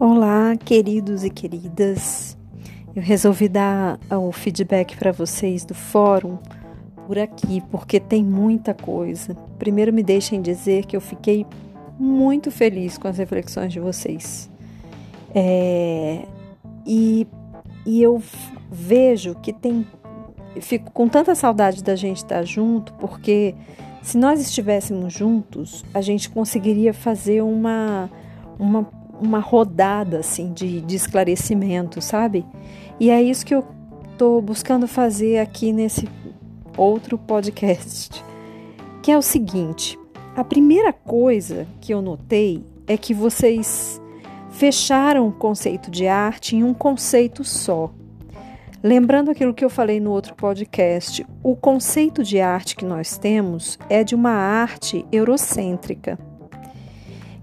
Olá, queridos e queridas. Eu resolvi dar o feedback para vocês do fórum por aqui, porque tem muita coisa. Primeiro, me deixem dizer que eu fiquei muito feliz com as reflexões de vocês. É, e, e eu vejo que tem. Fico com tanta saudade da gente estar junto, porque se nós estivéssemos juntos, a gente conseguiria fazer uma, uma uma rodada assim de, de esclarecimento, sabe? E é isso que eu estou buscando fazer aqui nesse outro podcast, que é o seguinte: a primeira coisa que eu notei é que vocês fecharam o conceito de arte em um conceito só. Lembrando aquilo que eu falei no outro podcast, o conceito de arte que nós temos é de uma arte eurocêntrica.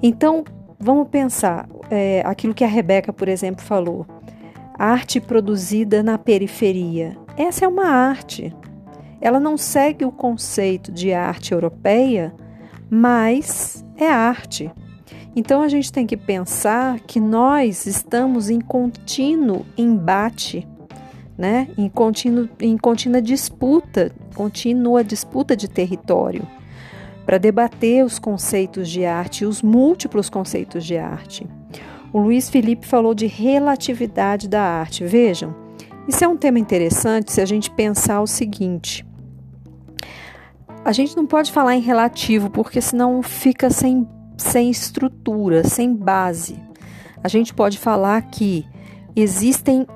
Então, Vamos pensar é, aquilo que a Rebeca, por exemplo, falou. Arte produzida na periferia. Essa é uma arte. Ela não segue o conceito de arte europeia, mas é arte. Então a gente tem que pensar que nós estamos em contínuo embate, né? em, contínuo, em contínua disputa, contínua disputa de território para debater os conceitos de arte, os múltiplos conceitos de arte. O Luiz Felipe falou de relatividade da arte. Vejam, isso é um tema interessante se a gente pensar o seguinte: a gente não pode falar em relativo, porque senão fica sem, sem estrutura, sem base. A gente pode falar que existem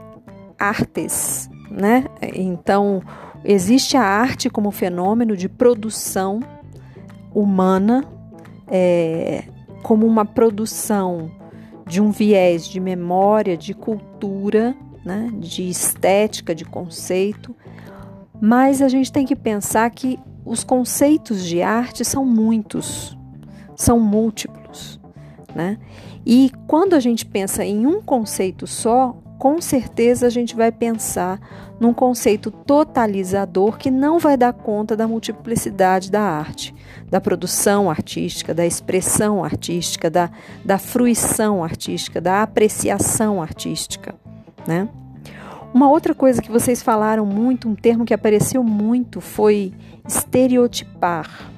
artes, né? Então, existe a arte como fenômeno de produção humana é, como uma produção de um viés de memória, de cultura, né, de estética, de conceito, mas a gente tem que pensar que os conceitos de arte são muitos, são múltiplos, né? E quando a gente pensa em um conceito só, com certeza a gente vai pensar num conceito totalizador que não vai dar conta da multiplicidade da arte, da produção artística, da expressão artística, da, da fruição artística, da apreciação artística. Né? Uma outra coisa que vocês falaram muito, um termo que apareceu muito, foi estereotipar.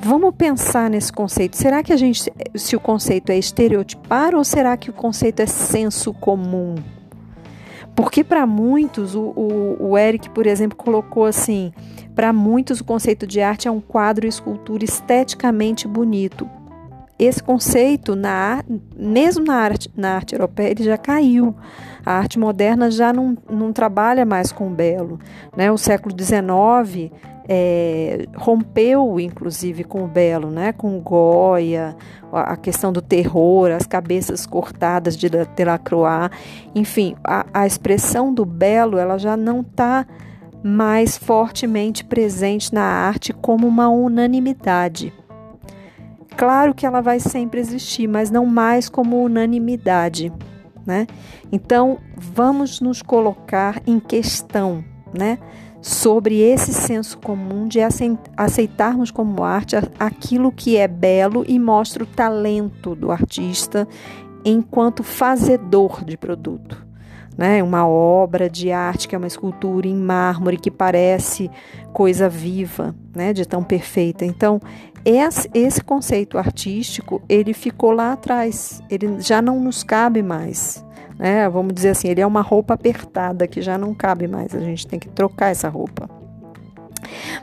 Vamos pensar nesse conceito. Será que a gente, se o conceito é estereotipar ou será que o conceito é senso comum? Porque para muitos, o, o, o, Eric, por exemplo, colocou assim: para muitos o conceito de arte é um quadro e escultura esteticamente bonito. Esse conceito, na, mesmo na arte, na arte europeia, ele já caiu. A arte moderna já não, não trabalha mais com o belo. Né? O século XIX é, rompeu, inclusive, com o belo, né? com Goya, a questão do terror, as cabeças cortadas de Delacroix, enfim, a, a expressão do belo ela já não está mais fortemente presente na arte como uma unanimidade. Claro que ela vai sempre existir, mas não mais como unanimidade, né? Então, vamos nos colocar em questão, né? Sobre esse senso comum de aceitarmos como arte aquilo que é belo e mostra o talento do artista enquanto fazedor de produto. Né? Uma obra de arte que é uma escultura em mármore que parece coisa viva, né? de tão perfeita. Então, esse, conceito artístico ele ficou lá atrás, ele já não nos cabe mais né? Vamos dizer assim, ele é uma roupa apertada que já não cabe mais, a gente tem que trocar essa roupa.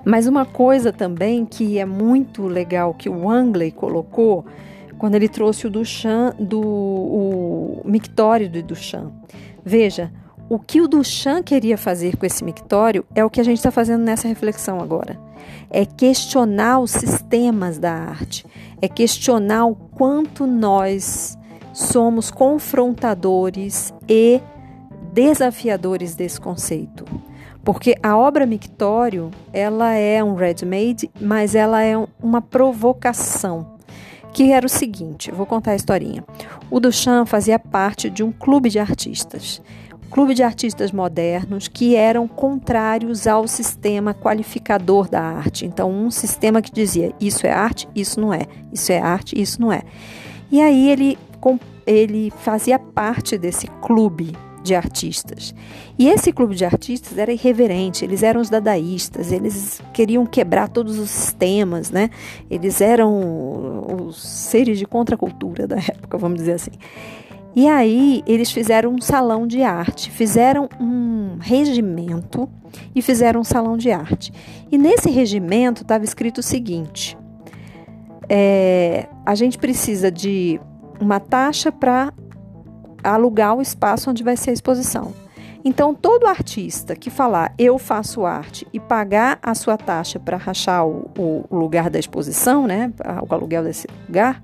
Mas uma coisa também que é muito legal que o Wangley colocou quando ele trouxe o Duchamp, do o mictório do Duchamp. Veja, o que o Duchamp queria fazer com esse mictório é o que a gente está fazendo nessa reflexão agora. É questionar os sistemas da arte, é questionar o quanto nós somos confrontadores e desafiadores desse conceito. Porque a obra Mictório, ela é um ready-made, mas ela é uma provocação. Que era o seguinte, vou contar a historinha. O Duchamp fazia parte de um clube de artistas. clube de artistas modernos que eram contrários ao sistema qualificador da arte. Então, um sistema que dizia isso é arte, isso não é, isso é arte, isso não é. E aí ele ele fazia parte desse clube de artistas. E esse clube de artistas era irreverente, eles eram os dadaístas, eles queriam quebrar todos os sistemas, né? Eles eram os seres de contracultura da época, vamos dizer assim. E aí eles fizeram um salão de arte, fizeram um regimento e fizeram um salão de arte. E nesse regimento estava escrito o seguinte: é, a gente precisa de uma taxa para alugar o espaço onde vai ser a exposição. Então, todo artista que falar eu faço arte e pagar a sua taxa para rachar o, o, lugar da exposição, né, o aluguel desse lugar,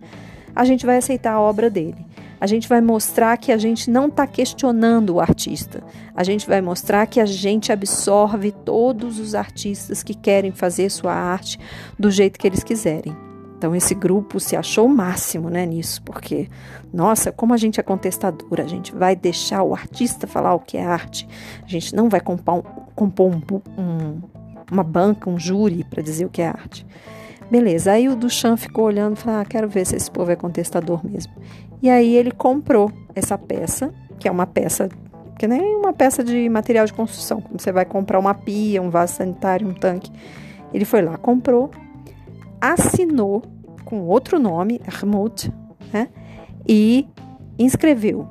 a gente vai aceitar a obra dele. A gente vai mostrar que a gente não está questionando o artista. A gente vai mostrar que a gente absorve todos os artistas que querem fazer sua arte do jeito que eles quiserem. Então esse grupo se achou o máximo, né, nisso, porque nossa, como a gente é contestadora, a gente vai deixar o artista falar o que é arte. A gente não vai compor, um, compor um, um, uma banca, um júri para dizer o que é arte. Beleza, aí o Duchamp ficou olhando e falou: ah, quero ver se esse povo é contestador mesmo. E aí ele comprou essa peça, que é uma peça que nem uma peça de material de construção, como você vai comprar uma pia, um vaso sanitário, um tanque. Ele foi lá, comprou, assinou com outro nome, Hermut, né? E inscreveu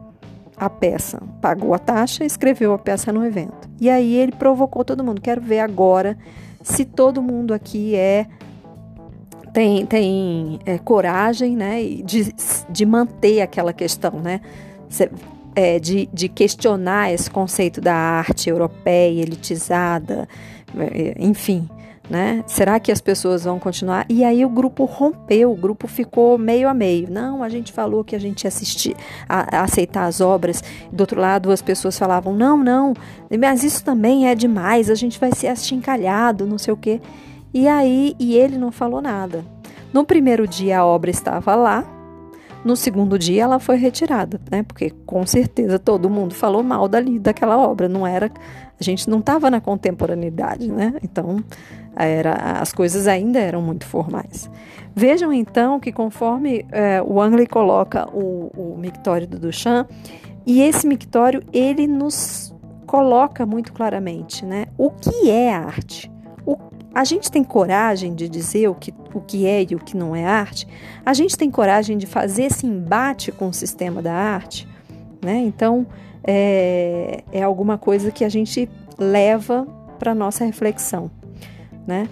a peça, pagou a taxa, escreveu a peça no evento. E aí ele provocou todo mundo. Quero ver agora se todo mundo aqui é tem, tem é, coragem né, de, de manter aquela questão, né? É, de, de questionar esse conceito da arte europeia, elitizada, é, enfim né? Será que as pessoas vão continuar? E aí o grupo rompeu, o grupo ficou meio a meio. Não, a gente falou que a gente ia assistir, a, a aceitar as obras. Do outro lado, as pessoas falavam: não, não, mas isso também é demais, a gente vai ser achincalhado, não sei o quê. E aí, e ele não falou nada. No primeiro dia a obra estava lá, no segundo dia ela foi retirada, né? Porque com certeza todo mundo falou mal dali daquela obra, não era, a gente não estava na contemporaneidade, né? Então, era, as coisas ainda eram muito formais. Vejam então que conforme é, o Angley coloca o, o mictório do Duchamp, e esse mictório ele nos coloca muito claramente, né? O que é arte? O, a gente tem coragem de dizer o que, o que é e o que não é arte? A gente tem coragem de fazer esse embate com o sistema da arte? Né? Então, é, é alguma coisa que a gente leva para nossa reflexão né?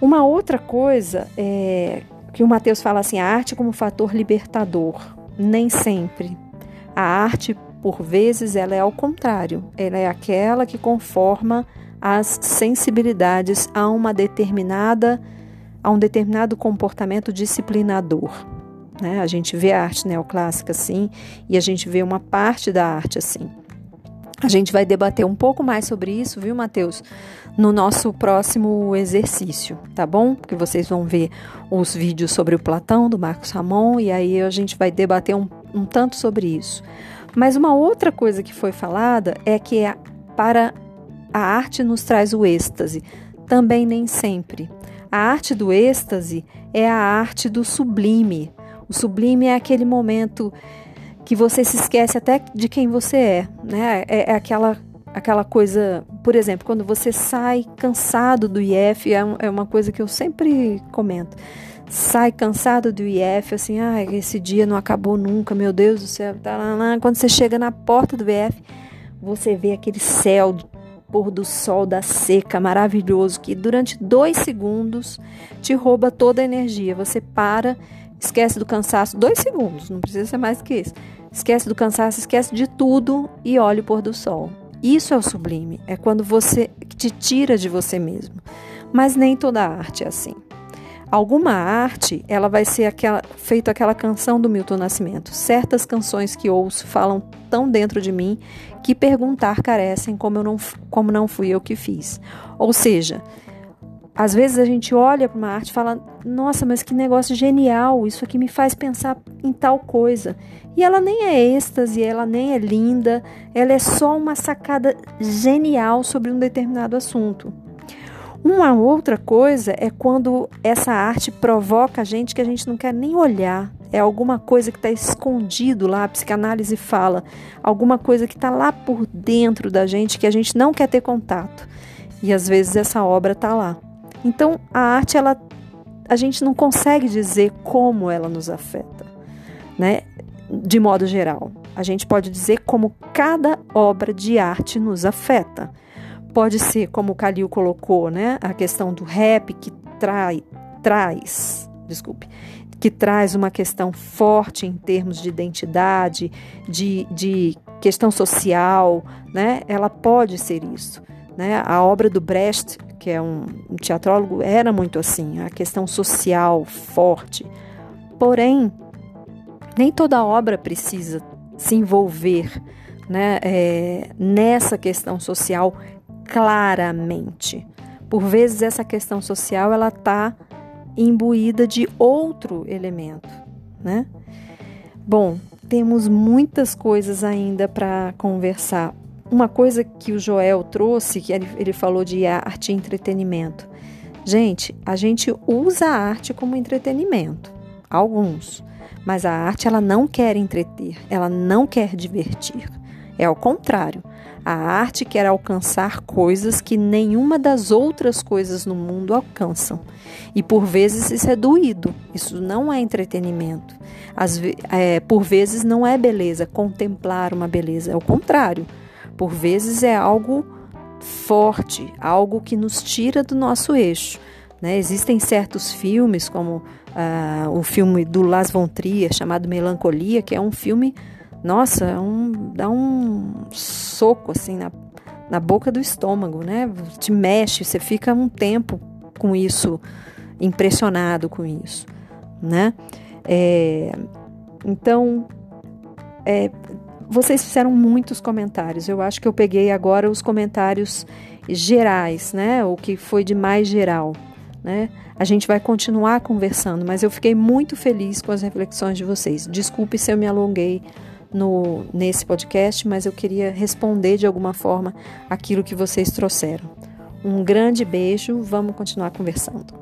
Uma outra coisa é que o Mateus fala assim, a arte como fator libertador, nem sempre. A arte, por vezes, ela é ao contrário, ela é aquela que conforma as sensibilidades a uma determinada a um determinado comportamento disciplinador. Né? A gente vê a arte neoclássica assim e a gente vê uma parte da arte assim. A gente vai debater um pouco mais sobre isso, viu, Matheus? No nosso próximo exercício, tá bom? Porque vocês vão ver os vídeos sobre o Platão, do Marcos Ramon, e aí a gente vai debater um, um tanto sobre isso. Mas uma outra coisa que foi falada é que a, para a arte nos traz o êxtase. Também nem sempre. A arte do êxtase é a arte do sublime. O sublime é aquele momento que você se esquece até de quem você é, né? É, é aquela aquela coisa, por exemplo, quando você sai cansado do IF, é, é uma coisa que eu sempre comento. Sai cansado do IF, assim, ah, esse dia não acabou nunca, meu Deus do céu. Tá lá, lá. Quando você chega na porta do IF, você vê aquele céu pôr do sol da seca maravilhoso que durante dois segundos te rouba toda a energia. Você para, esquece do cansaço, dois segundos, não precisa ser mais que isso. Esquece do cansaço, esquece de tudo e olha o pôr do sol. Isso é o sublime, é quando você te tira de você mesmo. Mas nem toda arte é assim. Alguma arte, ela vai ser aquela, feito aquela canção do Milton Nascimento. Certas canções que ouço falam tão dentro de mim que perguntar carecem como, eu não, como não fui eu que fiz. Ou seja, às vezes a gente olha para uma arte e fala: Nossa, mas que negócio genial! Isso aqui me faz pensar em tal coisa. E ela nem é êxtase, ela nem é linda, ela é só uma sacada genial sobre um determinado assunto. Uma outra coisa é quando essa arte provoca a gente que a gente não quer nem olhar. É alguma coisa que está escondido lá, a psicanálise fala, alguma coisa que está lá por dentro da gente que a gente não quer ter contato. E às vezes essa obra está lá. Então a arte, ela, a gente não consegue dizer como ela nos afeta, né? De modo geral, a gente pode dizer como cada obra de arte nos afeta. Pode ser, como o Calil colocou, né, a questão do rap que trai, traz, desculpe, que traz uma questão forte em termos de identidade, de, de questão social, né? Ela pode ser isso. Né? A obra do Brecht, que é um, um teatrólogo, era muito assim, a questão social forte. Porém, nem toda obra precisa se envolver né, é, nessa questão social claramente. Por vezes essa questão social ela está imbuída de outro elemento, né? Bom, temos muitas coisas ainda para conversar. Uma coisa que o Joel trouxe, que ele, falou de arte e entretenimento. Gente, a gente usa a arte como entretenimento, alguns, mas a arte ela não quer entreter, ela não quer divertir. É ao contrário. A arte quer alcançar coisas que nenhuma das outras coisas no mundo alcançam. E por vezes isso é doído, isso não é entretenimento. Às, é, por vezes não é beleza, contemplar uma beleza, é o contrário. Por vezes é algo forte, algo que nos tira do nosso eixo. Né? Existem certos filmes, como uh, o filme do Las von Trier, chamado Melancolia, que é um filme nossa, é um, dá um soco assim na, na boca do estômago, né? Te mexe, você fica um tempo com isso, impressionado com isso, né? É, então, é, vocês fizeram muitos comentários. Eu acho que eu peguei agora os comentários gerais, né? O que foi de mais geral, né? A gente vai continuar conversando, mas eu fiquei muito feliz com as reflexões de vocês. Desculpe se eu me alonguei no, nesse podcast, mas eu queria responder de alguma forma aquilo que vocês trouxeram. Um grande beijo, vamos continuar conversando.